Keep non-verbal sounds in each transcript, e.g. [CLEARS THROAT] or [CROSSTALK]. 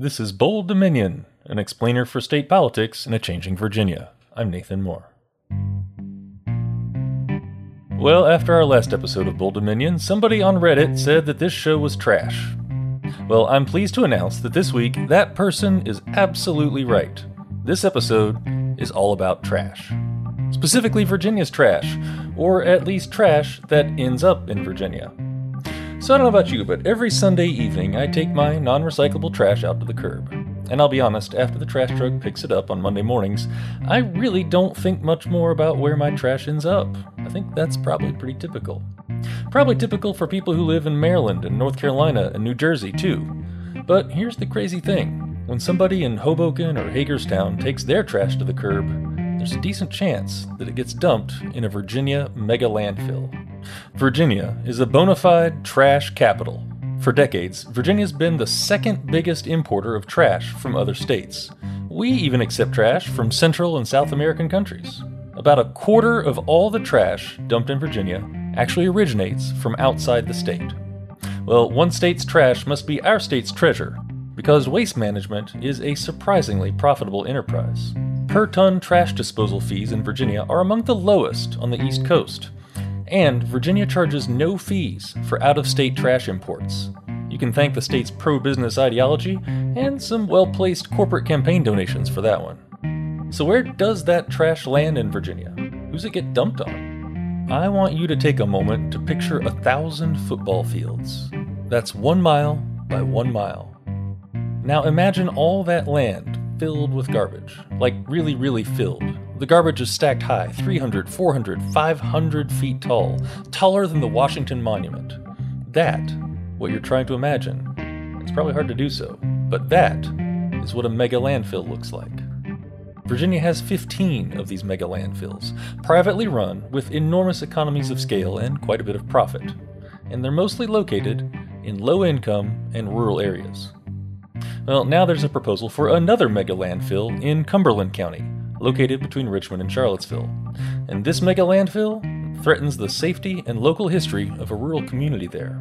This is Bold Dominion, an explainer for state politics in a changing Virginia. I'm Nathan Moore. Well, after our last episode of Bold Dominion, somebody on Reddit said that this show was trash. Well, I'm pleased to announce that this week that person is absolutely right. This episode is all about trash. Specifically, Virginia's trash, or at least trash that ends up in Virginia. So I don't know about you, but every Sunday evening I take my non recyclable trash out to the curb. And I'll be honest, after the trash truck picks it up on Monday mornings, I really don't think much more about where my trash ends up. I think that's probably pretty typical. Probably typical for people who live in Maryland and North Carolina and New Jersey, too. But here's the crazy thing when somebody in Hoboken or Hagerstown takes their trash to the curb, there's a decent chance that it gets dumped in a Virginia mega landfill. Virginia is a bona fide trash capital. For decades, Virginia's been the second biggest importer of trash from other states. We even accept trash from Central and South American countries. About a quarter of all the trash dumped in Virginia actually originates from outside the state. Well, one state's trash must be our state's treasure, because waste management is a surprisingly profitable enterprise. Per ton trash disposal fees in Virginia are among the lowest on the East Coast, and Virginia charges no fees for out of state trash imports. You can thank the state's pro business ideology and some well placed corporate campaign donations for that one. So, where does that trash land in Virginia? Who's it get dumped on? I want you to take a moment to picture a thousand football fields. That's one mile by one mile. Now imagine all that land filled with mm-hmm. garbage, like really, really filled. The garbage is stacked high 300, 400, 500 feet tall, taller than the Washington Monument. That, what you're trying to imagine, it's probably hard to do so, but that is what a mega landfill looks like. Virginia has 15 of these mega landfills, privately run with enormous economies of scale and quite a bit of profit. And they're mostly located in low income and rural areas. Well, now there's a proposal for another mega landfill in Cumberland County, located between Richmond and Charlottesville. And this mega landfill threatens the safety and local history of a rural community there.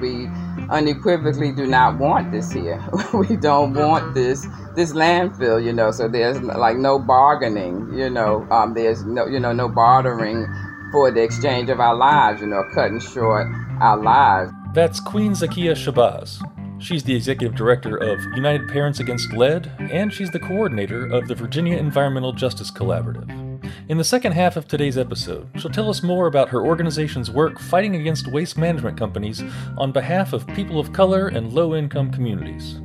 We unequivocally do not want this here. [LAUGHS] we don't want this this landfill, you know. So there's like no bargaining, you know. Um, there's no you know no bartering for the exchange of our lives, you know, cutting short our lives. That's Queen Zakia Shabazz, She's the executive director of United Parents Against Lead, and she's the coordinator of the Virginia Environmental Justice Collaborative. In the second half of today's episode, she'll tell us more about her organization's work fighting against waste management companies on behalf of people of color and low income communities.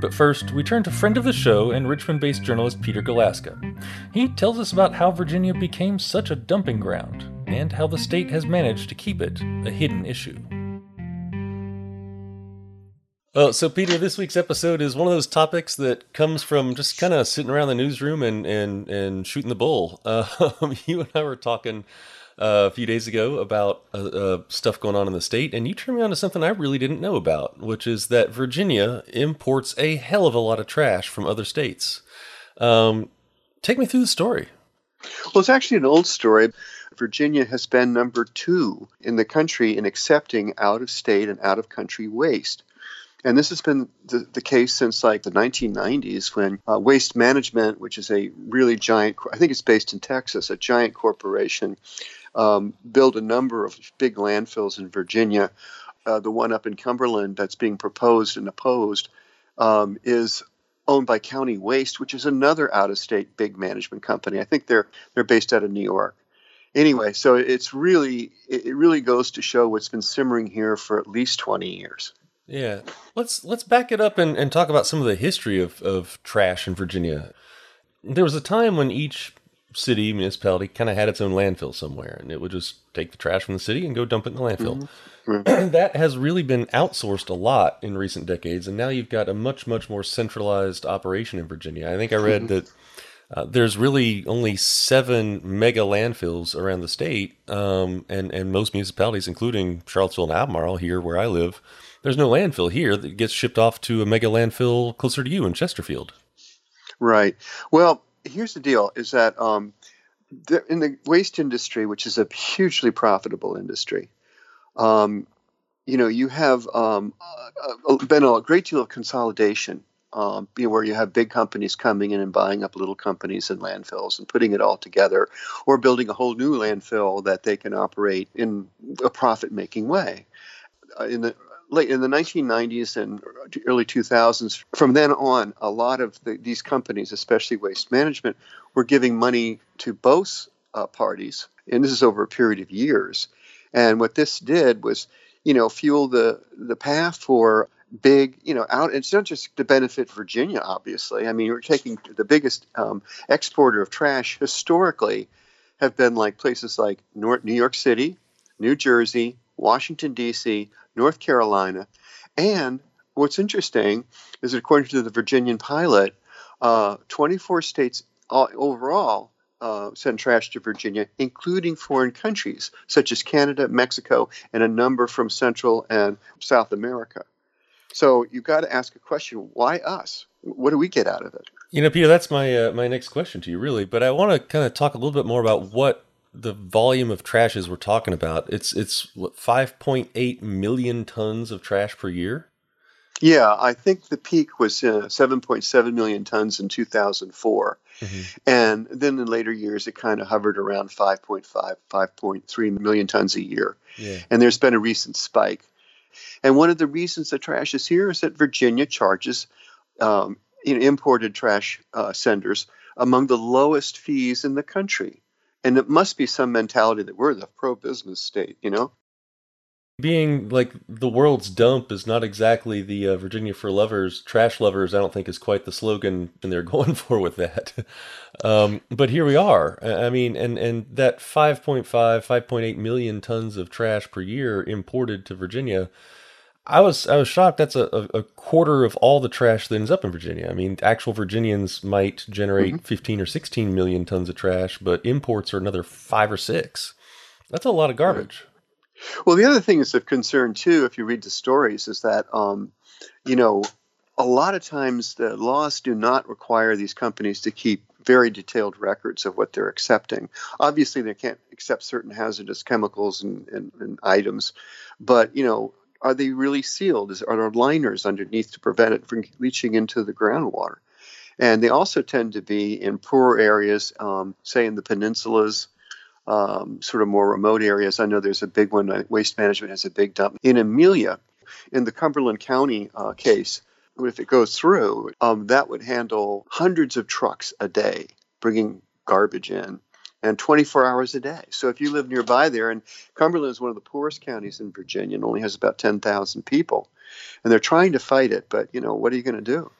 But first, we turn to friend of the show and Richmond based journalist Peter Galuszka. He tells us about how Virginia became such a dumping ground, and how the state has managed to keep it a hidden issue. Well, so Peter, this week's episode is one of those topics that comes from just kind of sitting around the newsroom and and and shooting the bull. Uh, [LAUGHS] you and I were talking uh, a few days ago about uh, uh, stuff going on in the state, and you turned me on to something I really didn't know about, which is that Virginia imports a hell of a lot of trash from other states. Um, take me through the story. Well, it's actually an old story. Virginia has been number two in the country in accepting out of state and out of country waste. And this has been the, the case since like the 1990s when uh, Waste Management, which is a really giant, I think it's based in Texas, a giant corporation, um, built a number of big landfills in Virginia. Uh, the one up in Cumberland that's being proposed and opposed um, is owned by County Waste, which is another out-of-state big management company. I think they're they're based out of New York. Anyway, so it's really it really goes to show what's been simmering here for at least 20 years. Yeah. Let's let's back it up and, and talk about some of the history of, of trash in Virginia. There was a time when each city, municipality kind of had its own landfill somewhere, and it would just take the trash from the city and go dump it in the landfill. Mm-hmm. that has really been outsourced a lot in recent decades, and now you've got a much, much more centralized operation in Virginia. I think I read mm-hmm. that uh, there's really only seven mega landfills around the state, um, and and most municipalities, including Charlottesville and Albemarle, here where I live, there's no landfill here that gets shipped off to a mega landfill closer to you in Chesterfield. Right. Well, here's the deal: is that um, the, in the waste industry, which is a hugely profitable industry, um, you know, you have um, uh, been a great deal of consolidation um, you know, where you have big companies coming in and buying up little companies and landfills and putting it all together, or building a whole new landfill that they can operate in a profit-making way. Uh, in the late in the 1990s and early 2000s, from then on, a lot of the, these companies, especially waste management, were giving money to both uh, parties, and this is over a period of years. And what this did was, you know, fuel the the path for big, you know, out. It's not just to benefit Virginia, obviously. I mean, we're taking the biggest um, exporter of trash historically have been like places like New York City, New Jersey, Washington D.C., North Carolina, and what's interesting is that according to the Virginian pilot, uh, 24 states overall uh, trash to Virginia, including foreign countries such as Canada, Mexico, and a number from Central and South America. So you've got to ask a question: Why us? What do we get out of it? You know, Peter, that's my uh, my next question to you, really. But I want to kind of talk a little bit more about what the volume of trash is we're talking about. It's it's what five point eight million tons of trash per year. Yeah, I think the peak was uh, 7.7 million tons in 2004. Mm-hmm. And then in later years, it kind of hovered around 5.5, 5.3 million tons a year. Yeah. And there's been a recent spike. And one of the reasons the trash is here is that Virginia charges um, imported trash uh, senders among the lowest fees in the country. And it must be some mentality that we're the pro business state, you know? Being like the world's dump is not exactly the uh, Virginia for lovers, trash lovers, I don't think is quite the slogan and [LAUGHS] they're going [LAUGHS] for with that. um, but here we are. I mean, and, and that 5.5, 5.8 million tons of trash per year imported to Virginia. I was I was shocked. That's a, a, quarter of all the trash that ends up in Virginia. I mean, actual Virginians might generate mm-hmm. 15 or 16 million tons of trash, but imports are another five or six. That's a lot of garbage. Well, the other thing is of concern too, if you read the stories, is that um, you know a lot of times the laws do not require these companies to keep very detailed records of what they're accepting. Obviously, they can't accept certain hazardous chemicals and, and, and items, but you know, are they really sealed? Is, are there liners underneath to prevent it from leaching into the groundwater? And they also tend to be in poor areas, um, say in the peninsulas um, sort of more remote areas. I know there's a big one. Uh, Waste Management has a big dump in Amelia. In the Cumberland County uh, case, if it goes through, um, that would handle hundreds of trucks a day bringing garbage in and 24 hours a day. So if you live nearby there, and Cumberland is one of the poorest counties in Virginia and only has about 10,000 people, and they're trying to fight it, but you know, what are you going to do?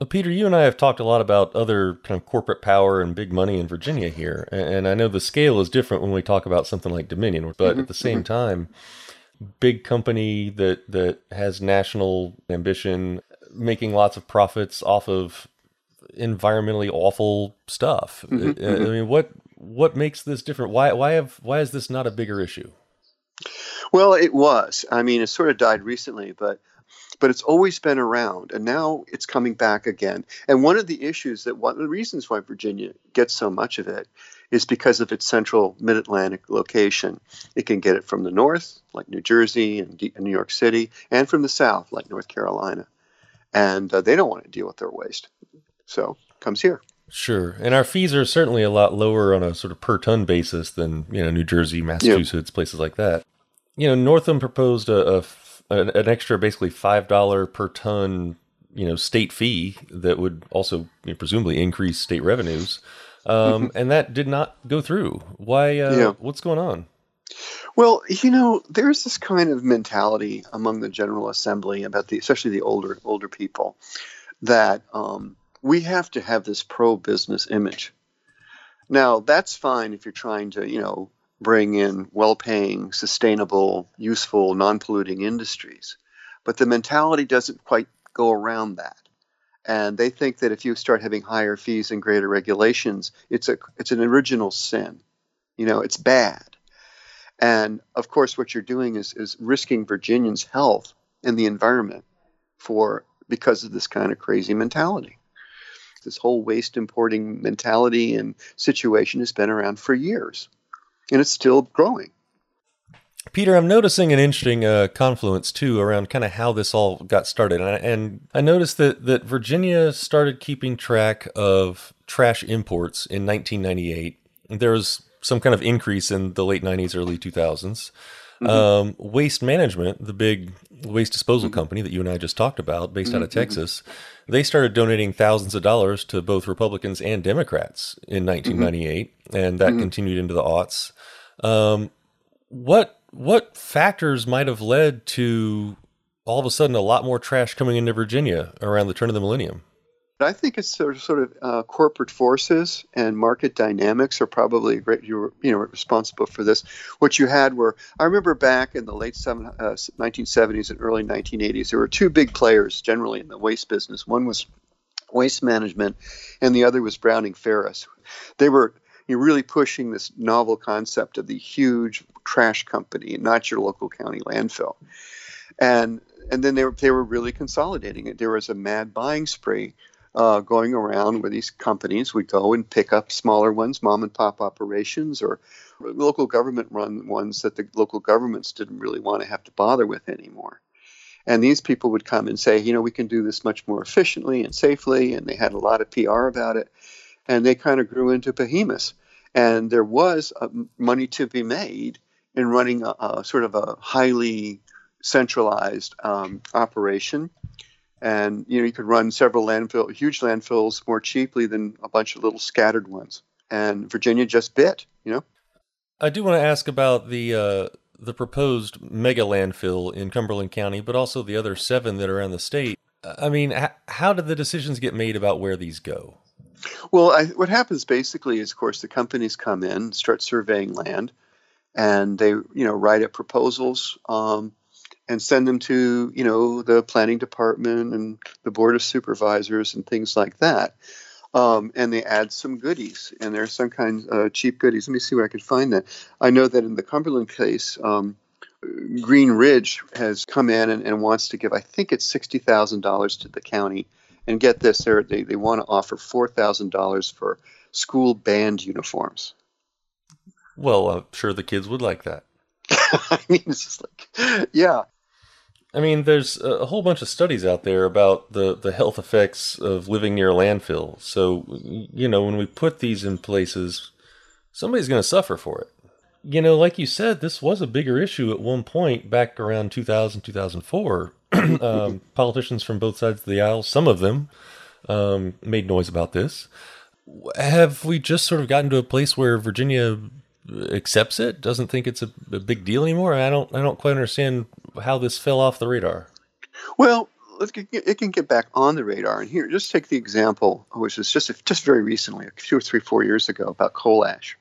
Well, Peter, you and I have talked a lot about other kind of corporate power and big money in Virginia here, and I know the scale is different when we talk about something like Dominion, but mm-hmm. at the same mm-hmm. time, big company that that has national ambition, making lots of profits off of environmentally awful stuff. Mm-hmm. I, mm-hmm. mean, what what makes this different? Why why have why is this not a bigger issue? Well, it was. I mean, it sort of died recently, but but it's always been around and now it's coming back again and one of the issues that one of the reasons why virginia gets so much of it is because of its central mid-atlantic location it can get it from the north like new jersey and new york city and from the south like north carolina and uh, they don't want to deal with their waste so comes here Sure, and our fees are certainly a lot lower on a sort of per ton basis than you know New Jersey, Massachusetts, yep. places like that. You know, Northam proposed a, a an, an extra basically five dollar per ton you know state fee that would also you know, presumably increase state revenues um, and that did not go through why uh, yeah. what's going on well you know there's this kind of mentality among the general assembly about the especially the older older people that um, we have to have this pro business image now that's fine if you're trying to you know bring in well paying, sustainable, useful, non polluting industries. But the mentality doesn't quite go around that. And they think that if you start having higher fees and greater regulations, it's, a, it's an original sin. You know, it's bad. And of course, what you're doing is, is risking Virginians' health and the environment for because of this kind of crazy mentality. This whole waste importing mentality and situation has been around for years and it's still growing. Peter, I'm noticing an interesting uh, confluence too around kind of how this all got started, and I, and I noticed that that Virginia started keeping track of trash imports in 1998. There was some kind of increase in the late 90s, early 2000s. Mm-hmm. Um, waste Management, the big waste disposal mm-hmm. company that you and I just talked about, based mm-hmm. out of mm-hmm. Texas, they started donating thousands of dollars to both Republicans and Democrats in 1998, mm-hmm. and that mm-hmm. continued into the aughts. Um, what what factors might have led to all of a sudden a lot more trash coming into Virginia around the turn of the millennium? I think it's sort of, sort of uh, corporate forces and market dynamics are probably great. You were, you know, responsible for this. What you had were, I remember back in the late seven, uh, 1970s and early 1980s, there were two big players generally in the waste business. One was Waste Management, and the other was Browning Ferris. They were you're really pushing this novel concept of the huge trash company, not your local county landfill. And and then they were they were really consolidating it. There was a mad buying spree uh, going around where these companies would go and pick up smaller ones, mom and pop operations, or local government run ones that the local governments didn't really want to have to bother with anymore. And these people would come and say, you know, we can do this much more efficiently and safely. And they had a lot of PR about it and they kind of grew into behemoths. And there was uh, money to be made in running a, a sort of a highly centralized um, operation. And you know, you could run several landfill, huge landfills more cheaply than a bunch of little scattered ones. And Virginia just bit, you know. I do want to ask about the uh, the proposed mega landfill in Cumberland County, but also the other seven that are in the state. I mean, how did the decisions get made about where these go? Well, I, what happens basically is, of course, the companies come in, start surveying land, and they, you know, write up proposals um, and send them to, you know, the planning department and the board of supervisors and things like that. Um, and they add some goodies, and there are some kinds of uh, cheap goodies. Let me see where I can find that. I know that in the Cumberland case, um, Green Ridge has come in and, and, wants to give, I think it's sixty thousand dollars to the county and get this, they they want to offer four thousand dollars for school band uniforms. Well, I'm sure the kids would like that. [LAUGHS] I mean, it's just like, yeah. I mean, there's a whole bunch of studies out there about the, the health effects of living near a landfill. So, you know, when we put these in places, somebody's going to suffer for it. You know, like you said, this was a bigger issue at one point back around 2000, 2004. [CLEARS THROAT] um, politicians from both sides of the aisle, some of them, um, made noise about this. Have we just sort of gotten to a place where Virginia accepts it, doesn't think it's a, a big deal anymore? I don't, I don't quite understand how this fell off the radar. Well, it can get back on the radar. And here, just take the example, which is just just very recently, two or three, four years ago, about coal ash.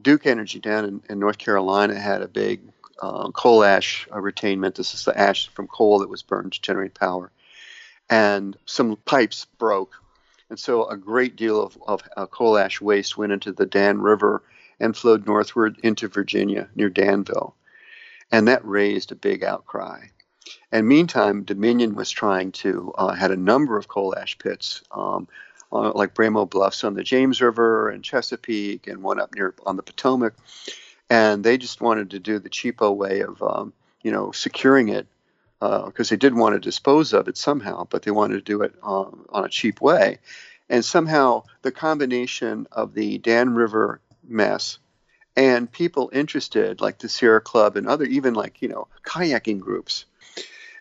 Duke Energy down in, in North Carolina had a big uh, coal ash uh, retainment. This is the ash from coal that was burned to generate power. And some pipes broke. And so a great deal of, of uh, coal ash waste went into the Dan River and flowed northward into Virginia near Danville. And that raised a big outcry. And meantime, Dominion was trying to, uh, had a number of coal ash pits, um, like Bremo Bluffs on the James River and Chesapeake, and one up near on the Potomac and they just wanted to do the cheapo way of um, you know securing it because uh, they did want to dispose of it somehow, but they wanted to do it um, on a cheap way. And somehow the combination of the Dan River mess and people interested, like the Sierra Club and other, even like, you know, kayaking groups.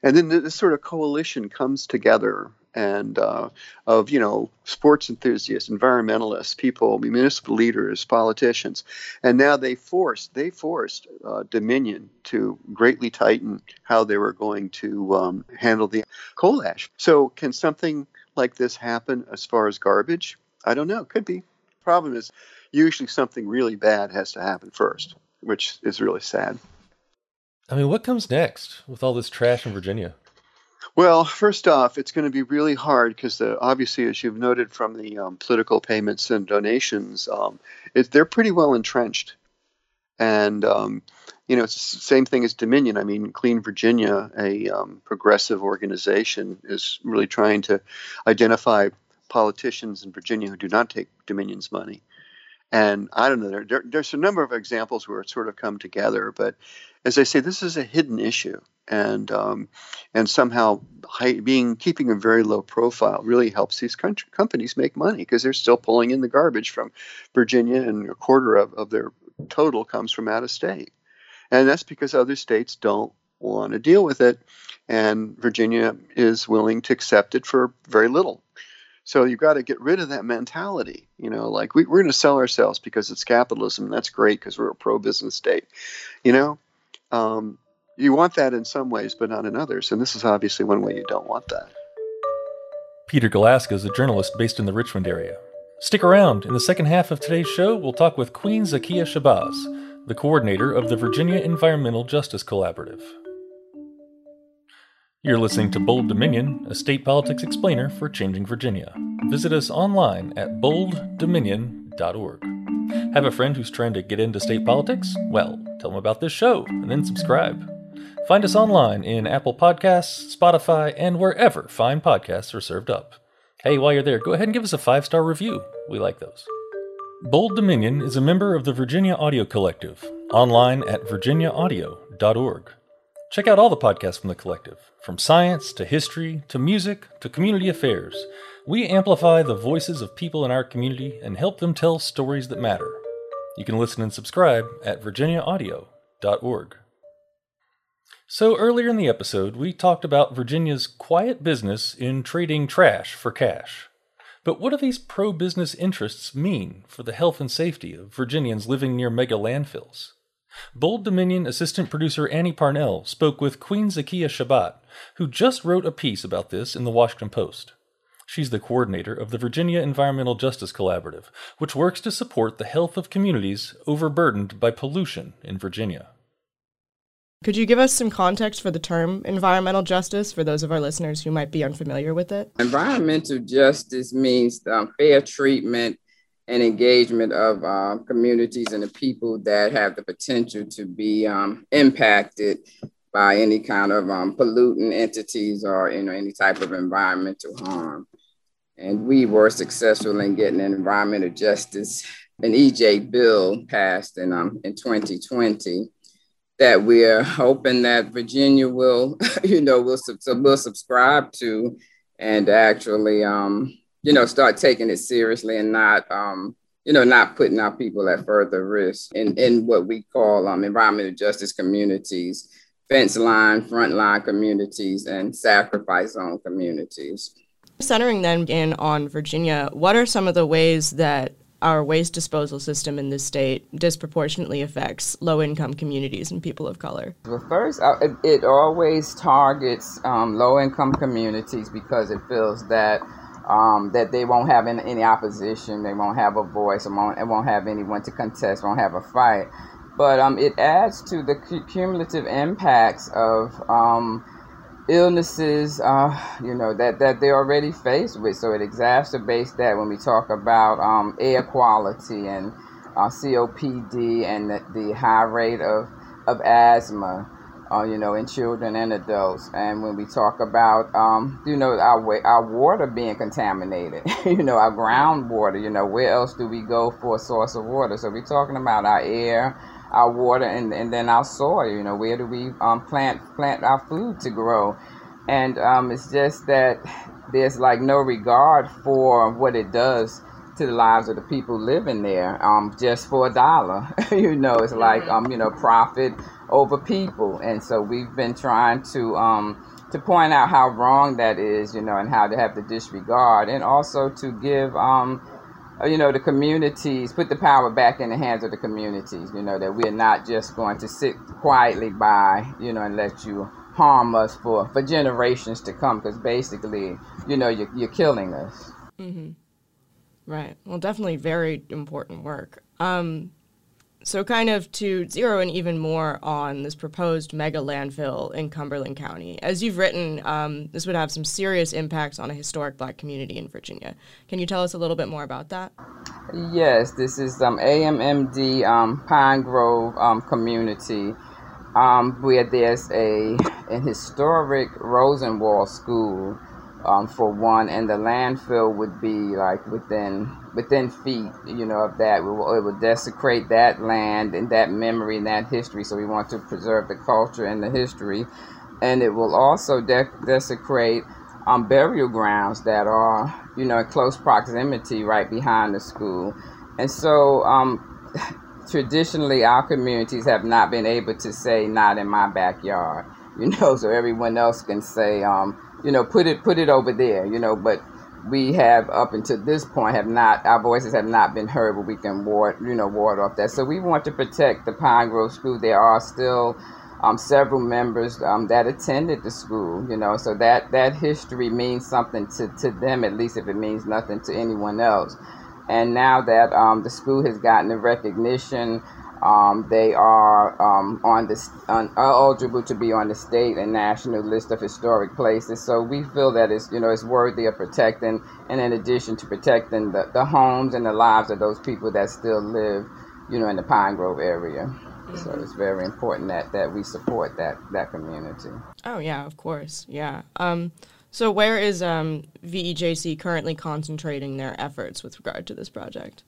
And then this sort of coalition comes together and uh, of you know sports enthusiasts, environmentalists, people, municipal leaders, politicians, and now they forced they forced uh, Dominion to greatly tighten how they were going to um, handle the coal ash. So can something like this happen as far as garbage? I don't know. Could be. Problem is, usually something really bad has to happen first, which is really sad. I mean, what comes next with all this trash in Virginia? Well, first off, it's going to be really hard because obviously, as you've noted from the um, political payments and donations, um, it, they're pretty well entrenched. And um, you know, it's the same thing as Dominion. I mean, Clean Virginia, a um, progressive organization, is really trying to identify politicians in Virginia who do not take Dominion's money And I don't know, there, there, there's a number of examples where it's sort of come together. But as I say, this is a hidden issue. And um, and somehow high, being keeping a very low profile really helps these country, companies make money because they're still pulling in the garbage from Virginia, and a quarter of, of their total comes from out of state. And that's because other states don't want to deal with it, and Virginia is willing to accept it for very little. So you've got to get rid of that mentality. You know, like we, are going to sell ourselves because it's capitalism. that's great because we're a pro-business state. You know, um, you want that in some ways, but not in others. And this is obviously one way you don't want that. Peter Galuszka is a journalist based in the Richmond area. Stick around. In the second half of today's show, we'll talk with Queen Zakia Shabazz, the coordinator of the Virginia Environmental Justice Collaborative. You're listening to Bold Dominion, a state politics explainer for changing Virginia. Visit us online at bolddominion.org. Have a friend who's trying to get into state politics? Well, tell them about this show and then subscribe. Find us online in Apple Podcasts, Spotify, and wherever fine podcasts are served up. Hey, while you're there, go ahead and give us a five star review. We like those. Bold Dominion is a member of the Virginia Audio Collective, online at virginiaaudio.org. Check out all the podcasts from the collective, from science to history to music to community affairs. We amplify the voices of people in our community and help them tell stories that matter. You can listen and subscribe at virginiaaudio.org. So, earlier in the episode, we talked about Virginia's quiet business in trading trash for cash. But what do these pro business interests mean for the health and safety of Virginians living near mega landfills? Bold Dominion assistant producer Annie Parnell spoke with Queen Zakia Shabazz, who just wrote a piece about this in the Washington Post. She's the coordinator of the Virginia Environmental Justice Collaborative, which works to support the health of communities overburdened by pollution in Virginia. Could you give us some context for the term environmental justice for those of our listeners who might be unfamiliar with it? Environmental justice means um, fair treatment and engagement of uh, communities and the people that have the potential to be um, impacted by any kind of um, pollutant entities or you know any type of environmental harm. And we were successful in getting an environmental justice, an EJ bill passed in um, in 2020 that we're hoping that Virginia will, [LAUGHS] you know, will, will subscribe to and actually um, you know, start taking it seriously and not, um, you know, not putting our people at further risk in, in what we call um, environmental justice communities, fence line, front line communities, and sacrifice zone communities. Centering then in on Virginia, what are some of the ways that our waste disposal system in this state disproportionately affects low income communities and people of color? Well, first, uh, it, it always targets um, low income communities because it feels that um, that they won't have any, any, opposition, they won't have a voice, it won't, it won't have anyone to contest, won't have a fight. But um, it adds to the cumulative impacts of um, illnesses, uh, you know, that, that they're already faced with. So it exacerbates that when we talk about um, air quality and uh, COPD and the, the high rate of, of asthma uh, you know, in children and adults. And when we talk about, um, you know, our our water being contaminated, [LAUGHS] you know, our groundwater, you know, where else do we go for a source of water? So we're talking about our air, our water, and, and then our soil. You know, where do we um, plant plant our food to grow? And um, it's just that there's like no regard for what it does to the lives of the people living there um, just for a dollar. [LAUGHS] you know, it's like, mm-hmm. um, you know, profit over people. And so we've been trying to um, to point out how wrong that is, you know, and how to have the disregard, and also to give, um, uh, you know, the communities put the power back in the hands of the communities. You know that we're not just going to sit quietly by, you know, and let you harm us for for generations to come, because basically, you know, you're, you're killing us. Mm-hmm. Right. Well, definitely very important work. Um, so, kind of to zero in even more on this proposed mega landfill in Cumberland County. As you've written, um, this would have some serious impacts on a historic black community in Virginia. Can you tell us a little bit more about that? Yes, this is um, AMMD um, Pine Grove um, community um, where there's a an historic Rosenwald school um, for one, and the landfill would be like within within feet, you know, of that. It will, it will desecrate that land and that memory and that history. So we want to preserve the culture and the history, and it will also de- desecrate um, burial grounds that are, you know, in close proximity right behind the school, and so. Um, [LAUGHS] traditionally, our communities have not been able to say "not in my backyard," [LAUGHS] you know, so everyone else can say. Um, you know, put it put it over there, you know, but we have up until this point have not our voices have not been heard but we can ward you know ward off that. So we want to protect the pine grove school. There are still um, several members um, that attended the school you know so that that history means something to, to them at least if it means nothing to anyone else. And now that um, the school has gotten the recognition um, they are um, on the on, eligible to be on the state and national list of historic places. So we feel that it's you know it's worthy of protecting, and in addition to protecting the, the homes and the lives of those people that still live, you know, in the Pine Grove area. Mm-hmm. So it's very important that, that we support that that community. Oh yeah, of course, yeah. Um, so where is um, VEJC currently concentrating their efforts with regard to this project?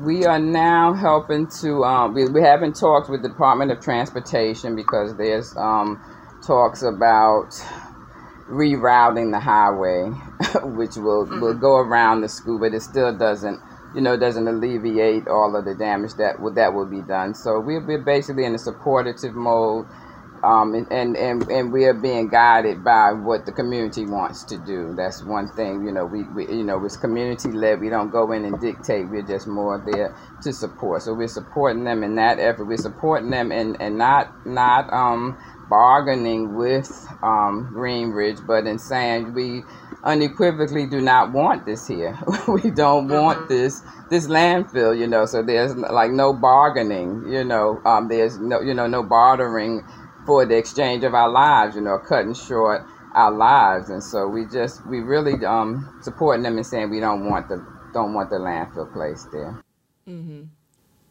We are now helping to, um, we, we haven't talked with the Department of Transportation because there's um, talks about rerouting the highway, [LAUGHS] which will, mm-hmm. will go around the school, but it still doesn't, you know, doesn't alleviate all of the damage that will, that will be done. So we're, we're basically in a supportive mode um, and, and, and, and we are being guided by what the community wants to do. That's one thing, you know, we, we you know, it's community led. We don't go in and dictate. We're just more there to support. So we're supporting them in that effort. We're supporting them and, and not, not, um, bargaining with, um, Greenridge, but in saying we unequivocally do not want this here. [LAUGHS] we don't want mm-hmm. this, this landfill, you know, so there's like no bargaining, you know, um, there's no, you know, no bartering for the exchange of our lives, you know, cutting short our lives. And so we just we really um supporting them and saying we don't want the don't want the landfill placed there. Mm-hmm.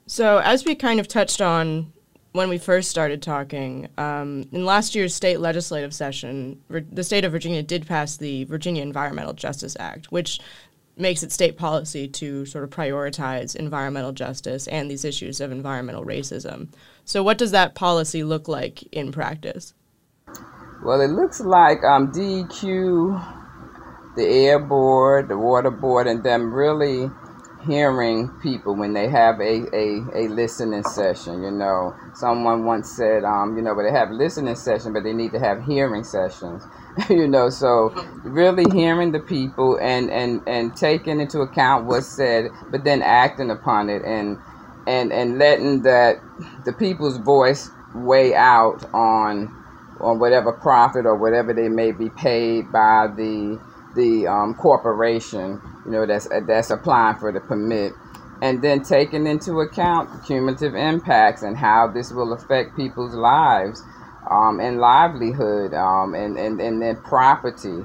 So as we kind of touched on when we first started talking, um, in last year's state legislative session, the state of Virginia did pass the Virginia Environmental Justice Act, which makes it state policy to sort of prioritize environmental justice and these issues of environmental racism. So, what does that policy look like in practice? Well, it looks like um, DEQ, the Air Board, the Water Board, and them really hearing people when they have a, a, a listening session. You know, someone once said, um, you know, but they have a listening session, but they need to have hearing sessions. [LAUGHS] you know, so really hearing the people and, and, and taking into account what's said, but then acting upon it and and and letting that the people's voice weigh out on on whatever profit or whatever they may be paid by the the um, corporation, you know, that's that's applying for the permit, and then taking into account the cumulative impacts and how this will affect people's lives um, and livelihood um, and, and, and then property.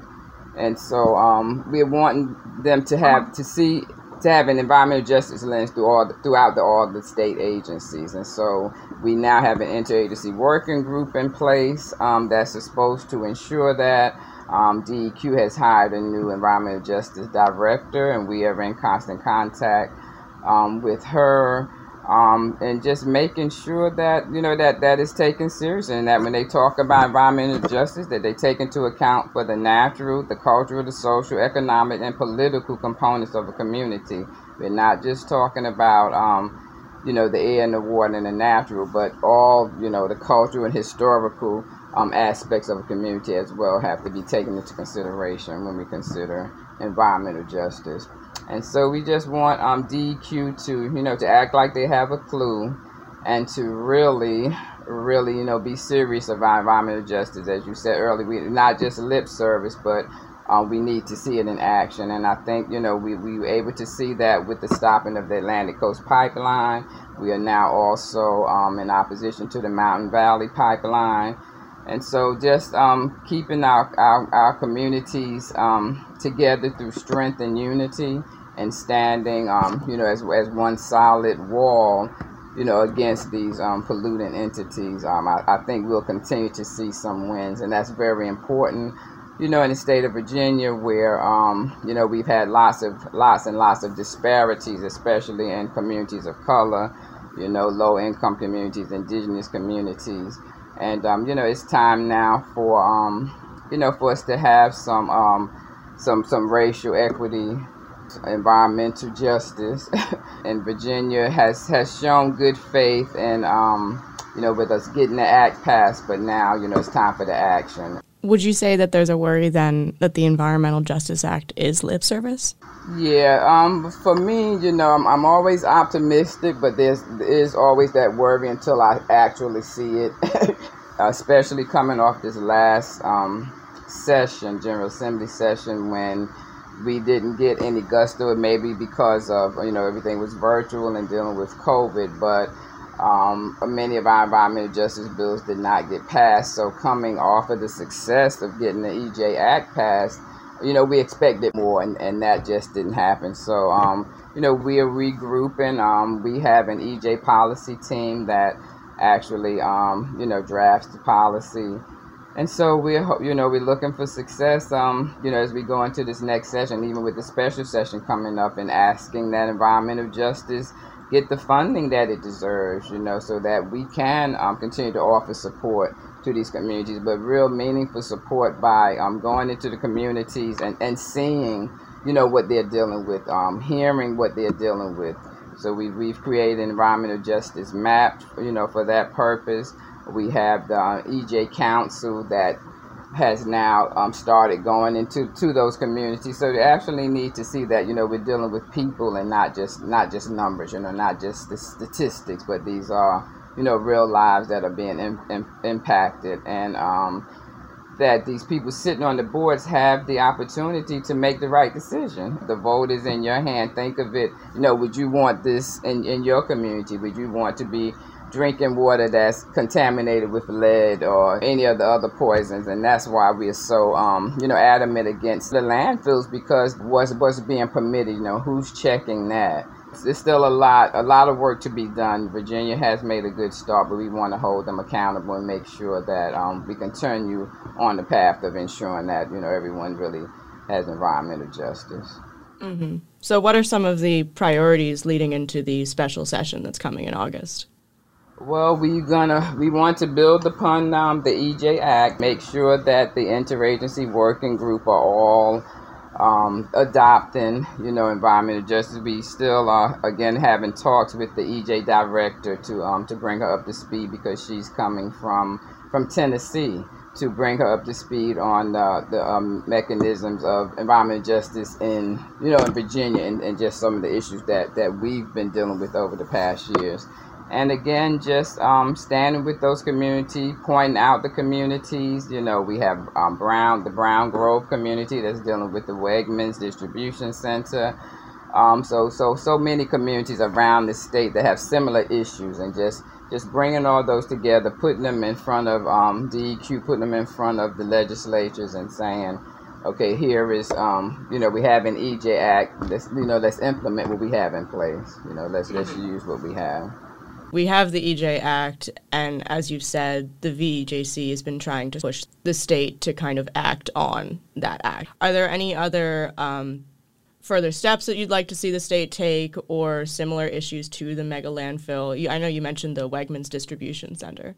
And so um, we're wanting them to have to see to have an environmental justice lens through all the, throughout the, all the state agencies. And so we now have an interagency working group in place um, that's supposed to ensure that. Um, DEQ has hired a new environmental justice director, and we are in constant contact um, with her um, and just making sure that you know that that is taken seriously and that when they talk about environmental justice that they take into account for the natural the cultural the social economic and political components of a community. We're not just talking about um, you know the air and the water and the natural but all you know the cultural and historical um, aspects of a community as well have to be taken into consideration when we consider environmental justice and so we just want um, DEQ to, you know, to act like they have a clue and to really, really, you know, be serious about environmental justice. As you said earlier, we not just lip service, but um, we need to see it in action. And I think, you know, we, we were able to see that with the stopping of the Atlantic Coast Pipeline. We are now also um, in opposition to the Mountain Valley Pipeline. And so just um, keeping our, our, our communities um, together through strength and unity and standing, um, you know, as, as one solid wall, you know, against these um, polluting entities. Um, I, I think we'll continue to see some wins, and that's very important you know, in the state of Virginia, where um, you know we've had lots of lots and lots of disparities, especially in communities of color, you know, low income communities, indigenous communities, and um, you know, it's time now for um, you know, for us to have some um, some some racial equity, environmental justice, [LAUGHS] and Virginia has has shown good faith and um, you know, with us getting the act passed, but now you know it's time for the action. Would you say that there's a worry then that the Environmental Justice Act is lip service? Yeah, um, for me, you know, I'm, I'm always optimistic, but there's there is always that worry until I actually see it, [LAUGHS] especially coming off this last um, session, General Assembly session, when we didn't get any gusto, maybe because of you know everything was virtual and dealing with COVID, but um, many of our environmental justice bills did not get passed. So coming off of the success of getting the EJ Act passed, you know, we expected more, and, and that just didn't happen. So, um, you know, we are regrouping. Um, we have an EJ policy team that actually, um, you know, drafts the policy. And so we're, you know, we're looking for success, um, you know, as we go into this next session, even with the special session coming up and asking that environmental justice get the funding that it deserves, you know, so that we can um, continue to offer support to these communities, but real meaningful support by um, going into the communities and, and seeing, you know, what they're dealing with, um, hearing what they're dealing with. So we, we've created an environmental justice map, you know, for that purpose. We have the uh, EJ Council that has now um, started going into to those communities. So they actually need to see that you know we're dealing with people and not just not just numbers. You know, not just the statistics, but these are you know real lives that are being in, in, impacted and. Um, that these people sitting on the boards have the opportunity to make the right decision. The vote is in your hand. Think of it, you know, would you want this in, in your community? Would you want to be drinking water that's contaminated with lead or any of the other poisons and that's why we're so um, you know adamant against the landfills because what's what's being permitted you know who's checking that? There's still a lot a lot of work to be done. Virginia has made a good start but we want to hold them accountable and make sure that um, we continue on the path of ensuring that you know everyone really has environmental justice. Mm-hmm. so what are some of the priorities leading into the special session that's coming in august well, we gonna we want to build upon um, the EJ Act, make sure that the interagency working group are all um, adopting, you know, environmental justice. We still are again having talks with the EJ director to um, to bring her up to speed because she's coming from from Tennessee to bring her up to speed on uh, the um, mechanisms of environmental justice in you know in Virginia and, and just some of the issues that that we've been dealing with over the past years and again just um, standing with those communities pointing out the communities you know we have um, brown the brown grove community that's dealing with the wegmans distribution center. Um, so so so many communities around the state that have similar issues and just just bringing all those together putting them in front of um, deq putting them in front of the legislatures and saying okay here is um, you know we have an ej act let's you know let's implement what we have in place. You know let's let's use what we have we have the EJ Act, and as you've said, the VEJC has been trying to push the state to kind of act on that act. Are there any other um, further steps that you'd like to see the state take, or similar issues to the mega landfill? You, I know you mentioned the Wegmans Distribution Center.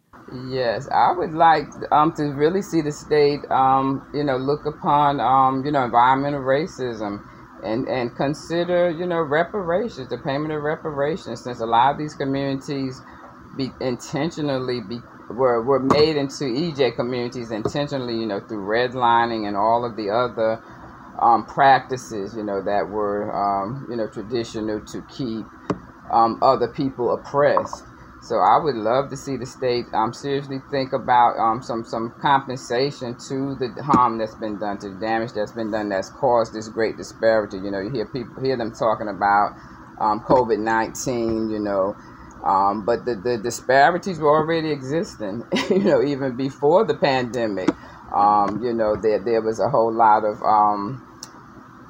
Yes, I would like um, to really see the state, um, you know, look upon, um, you know, environmental racism and and consider you know reparations, the payment of reparations, since a lot of these communities be intentionally be were were made into EJ communities intentionally, you know, through redlining and all of the other um, practices, you know, that were um, you know traditional to keep um, other people oppressed. So I would love to see the state um, seriously think about um, some some compensation to the harm that's been done, to the damage that's been done, that's caused this great disparity. You know, you hear people hear them talking about um, COVID nineteen. You know, um, but the, the disparities were already existing. [LAUGHS] you know, even before the pandemic. Um, you know, there there was a whole lot of um,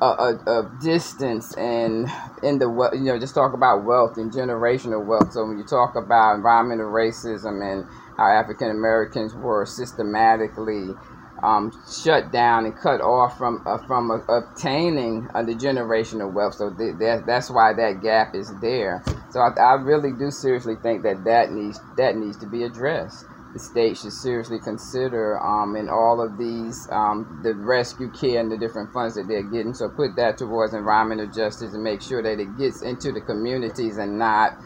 a, distance and in the you know just talk about wealth and generational wealth. So when you talk about environmental racism and how African Americans were systematically um, shut down and cut off from uh, from uh, obtaining uh, the generational wealth. So th- that, that's why that gap is there. So I, I really do seriously think that that needs that needs to be addressed. The state should seriously consider um, in all of these um, the rescue care and the different funds that they're getting. So put that towards environmental justice and make sure that it gets into the communities and not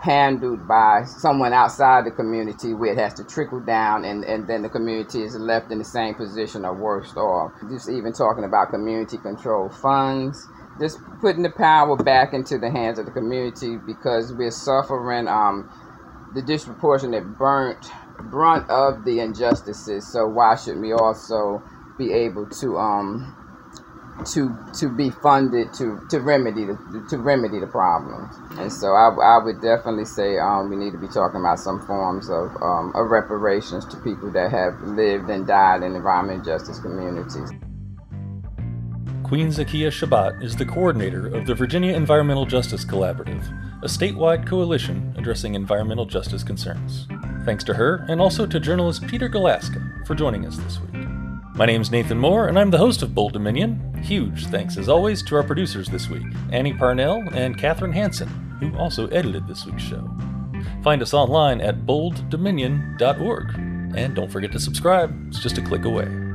handled by someone outside the community where it has to trickle down and, and then the community is left in the same position or worse off. Just even talking about community control funds, just putting the power back into the hands of the community because we're suffering um, the disproportionate burnt brunt of the injustices. So why shouldn't we also be able to um, to to be funded to to remedy the to remedy the problems. And so I, I would definitely say um, we need to be talking about some forms of, um, of reparations to people that have lived and died in environmental justice communities. Queen Zakia Shabazz is the coordinator of the Virginia Environmental Justice Collaborative, a statewide coalition addressing environmental justice concerns. Thanks to her and also to journalist Peter Galuszka for joining us this week. My name's Nathan Moore, and I'm the host of Bold Dominion. Huge thanks, as always, to our producers this week Annie Parnell and Katherine Hanson, who also edited this week's show. Find us online at bolddominion.org. And don't forget to subscribe, it's just a click away.